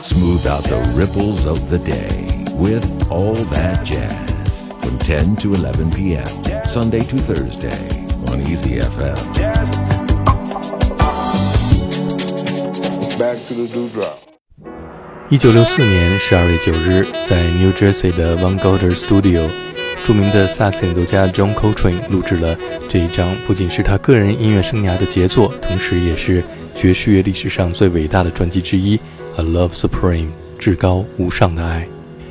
Smooth out the ripples of the day with All That Jazz from 10 to 11 p.m. Sunday to Thursday on Easy FM. Back to the dewdrop. 一九六四年十二月九日，在 New Jersey 的 Van Goder Studio，著名的萨克斯演奏家 John Coltrane 录制了这一张不仅是他个人音乐生涯的杰作，同时也是爵士乐历史上最伟大的专辑之一，《A Love Supreme》至高无上的爱。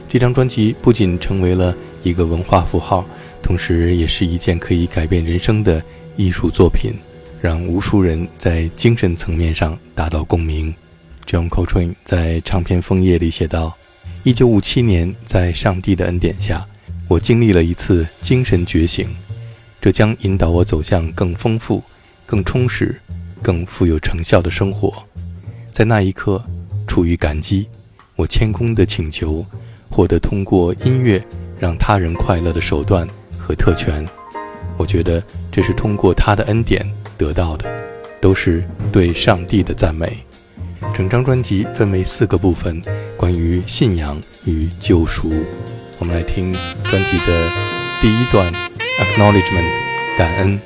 这张专辑不仅成为了一个文化符号，同时也是一件可以改变人生的艺术作品，让无数人在精神层面上达到共鸣。John Coltrane 在唱片枫叶里写道：“1957 年，在上帝的恩典下，我经历了一次精神觉醒，这将引导我走向更丰富、更充实。”更富有成效的生活，在那一刻，出于感激，我谦恭地请求获得通过音乐让他人快乐的手段和特权。我觉得这是通过他的恩典得到的，都是对上帝的赞美。整张专辑分为四个部分，关于信仰与救赎。我们来听专辑的第一段：Acknowledgement，感恩。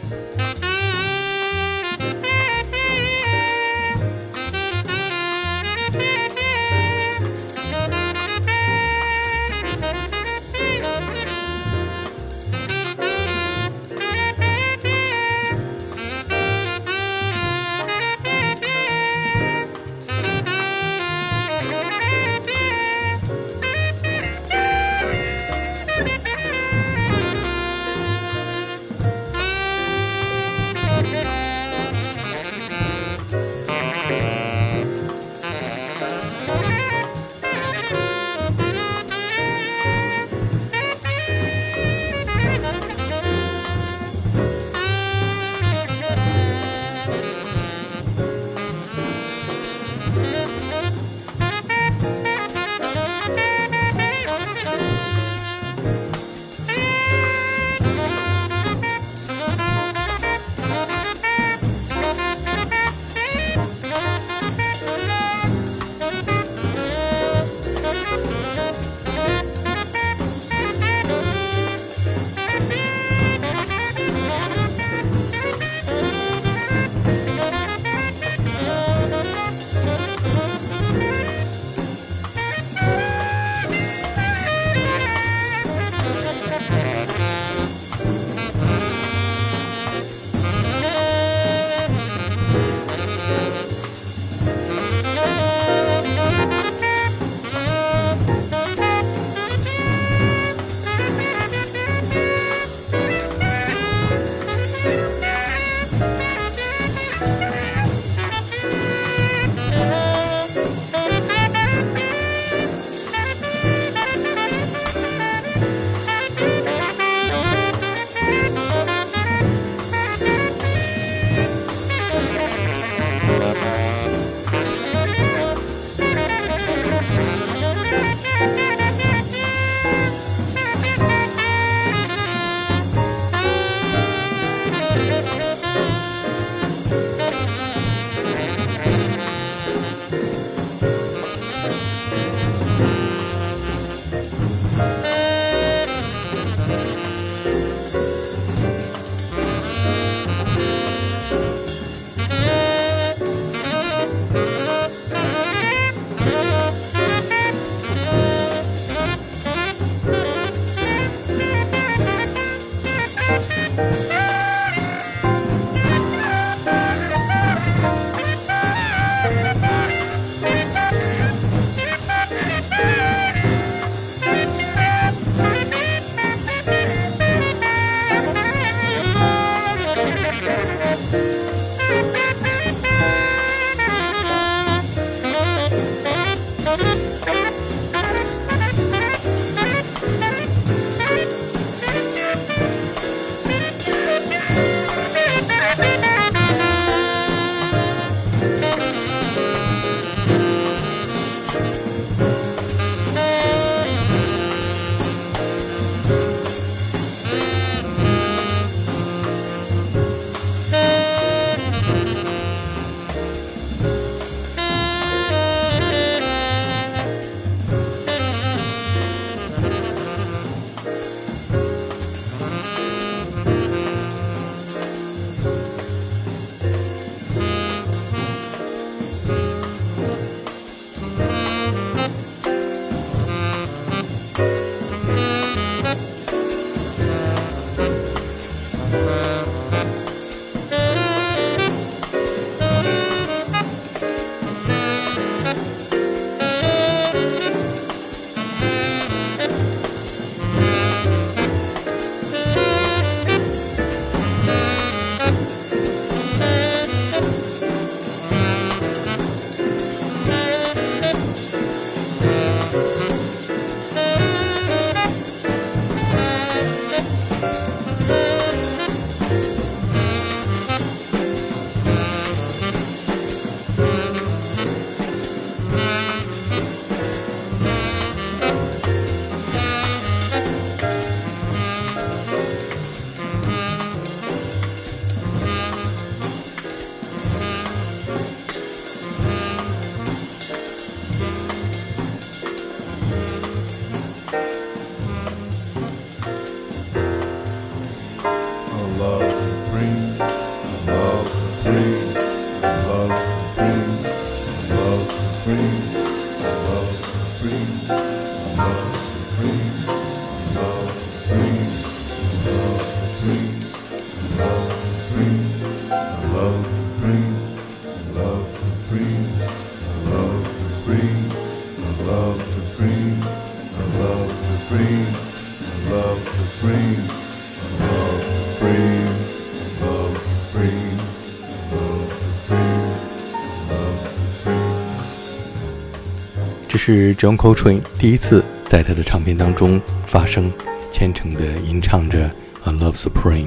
是 John Coltrane 第一次在他的唱片当中发声，虔诚地吟唱着《A Love Supreme》。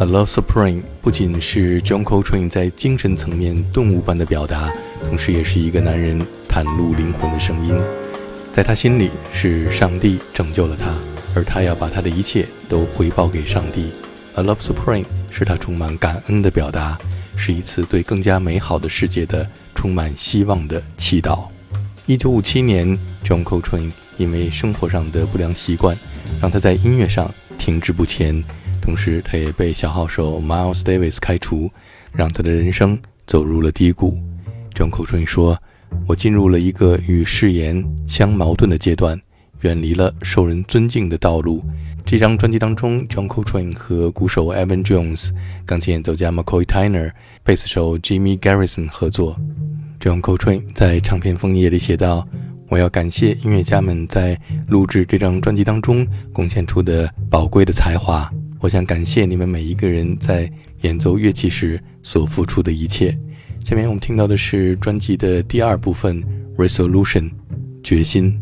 《A Love Supreme》不仅是 John Coltrane 在精神层面顿悟般的表达，同时也是一个男人袒露灵魂的声音。在他心里，是上帝拯救了他，而他要把他的一切都回报给上帝。《A Love Supreme》是他充满感恩的表达，是一次对更加美好的世界的充满希望的祈祷。一九五七年，John Coltrane 因为生活上的不良习惯，让他在音乐上停滞不前。同时，他也被小号手 Miles Davis 开除，让他的人生走入了低谷。John Coltrane 说：“我进入了一个与誓言相矛盾的阶段，远离了受人尊敬的道路。”这张专辑当中，John Coltrane 和鼓手 Evan Jones、钢琴演奏家 McCoy Tyner、贝斯手 Jimmy Garrison 合作。John Coltrane 在唱片封页里写道：“我要感谢音乐家们在录制这张专辑当中贡献出的宝贵的才华。我想感谢你们每一个人在演奏乐器时所付出的一切。”下面我们听到的是专辑的第二部分《Resolution》，决心。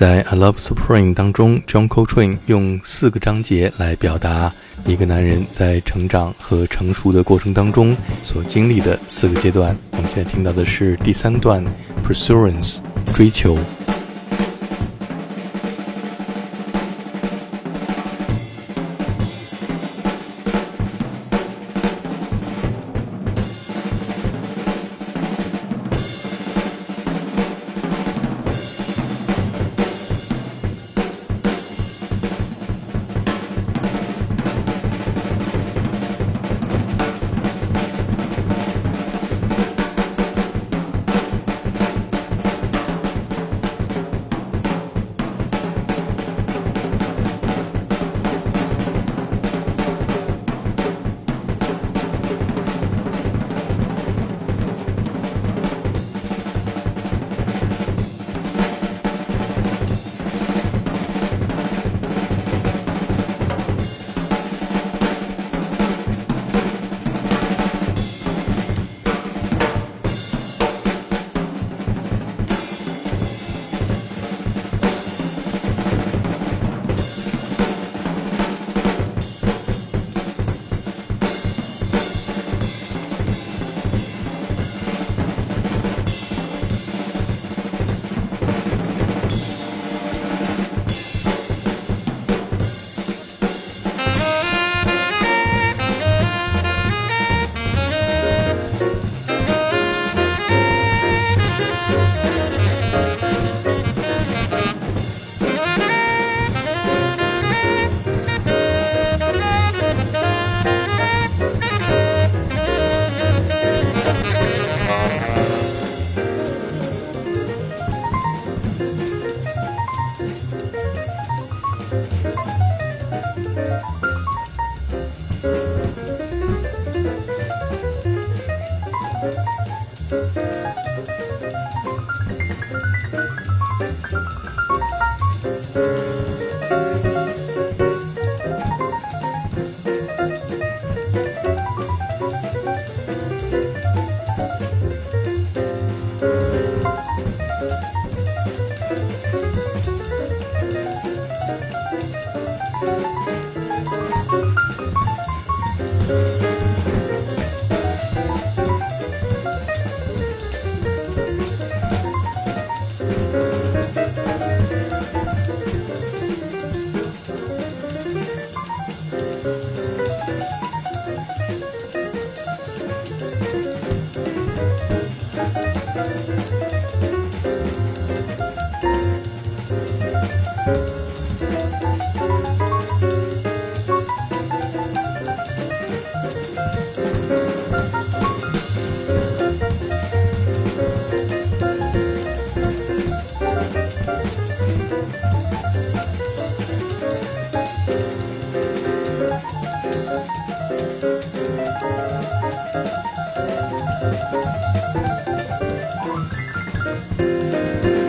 在《I Love Supreme》当中，John Coltrane 用四个章节来表达一个男人在成长和成熟的过程当中所经历的四个阶段。我们现在听到的是第三段，Pursuance，追求。Thank you.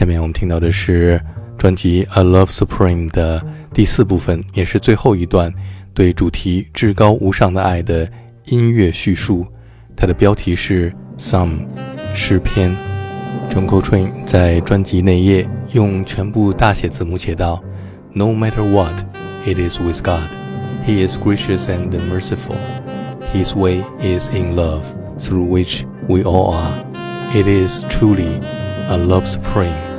下面我们听到的是专辑《A Love Supreme》的第四部分，也是最后一段对主题至高无上的爱的音乐叙述。它的标题是《Some 诗篇》。John Coltrane 在专辑内页用全部大写字母写道：“No matter what, it is with God. He is gracious and merciful. His way is in love, through which we all are. It is truly a love supreme.”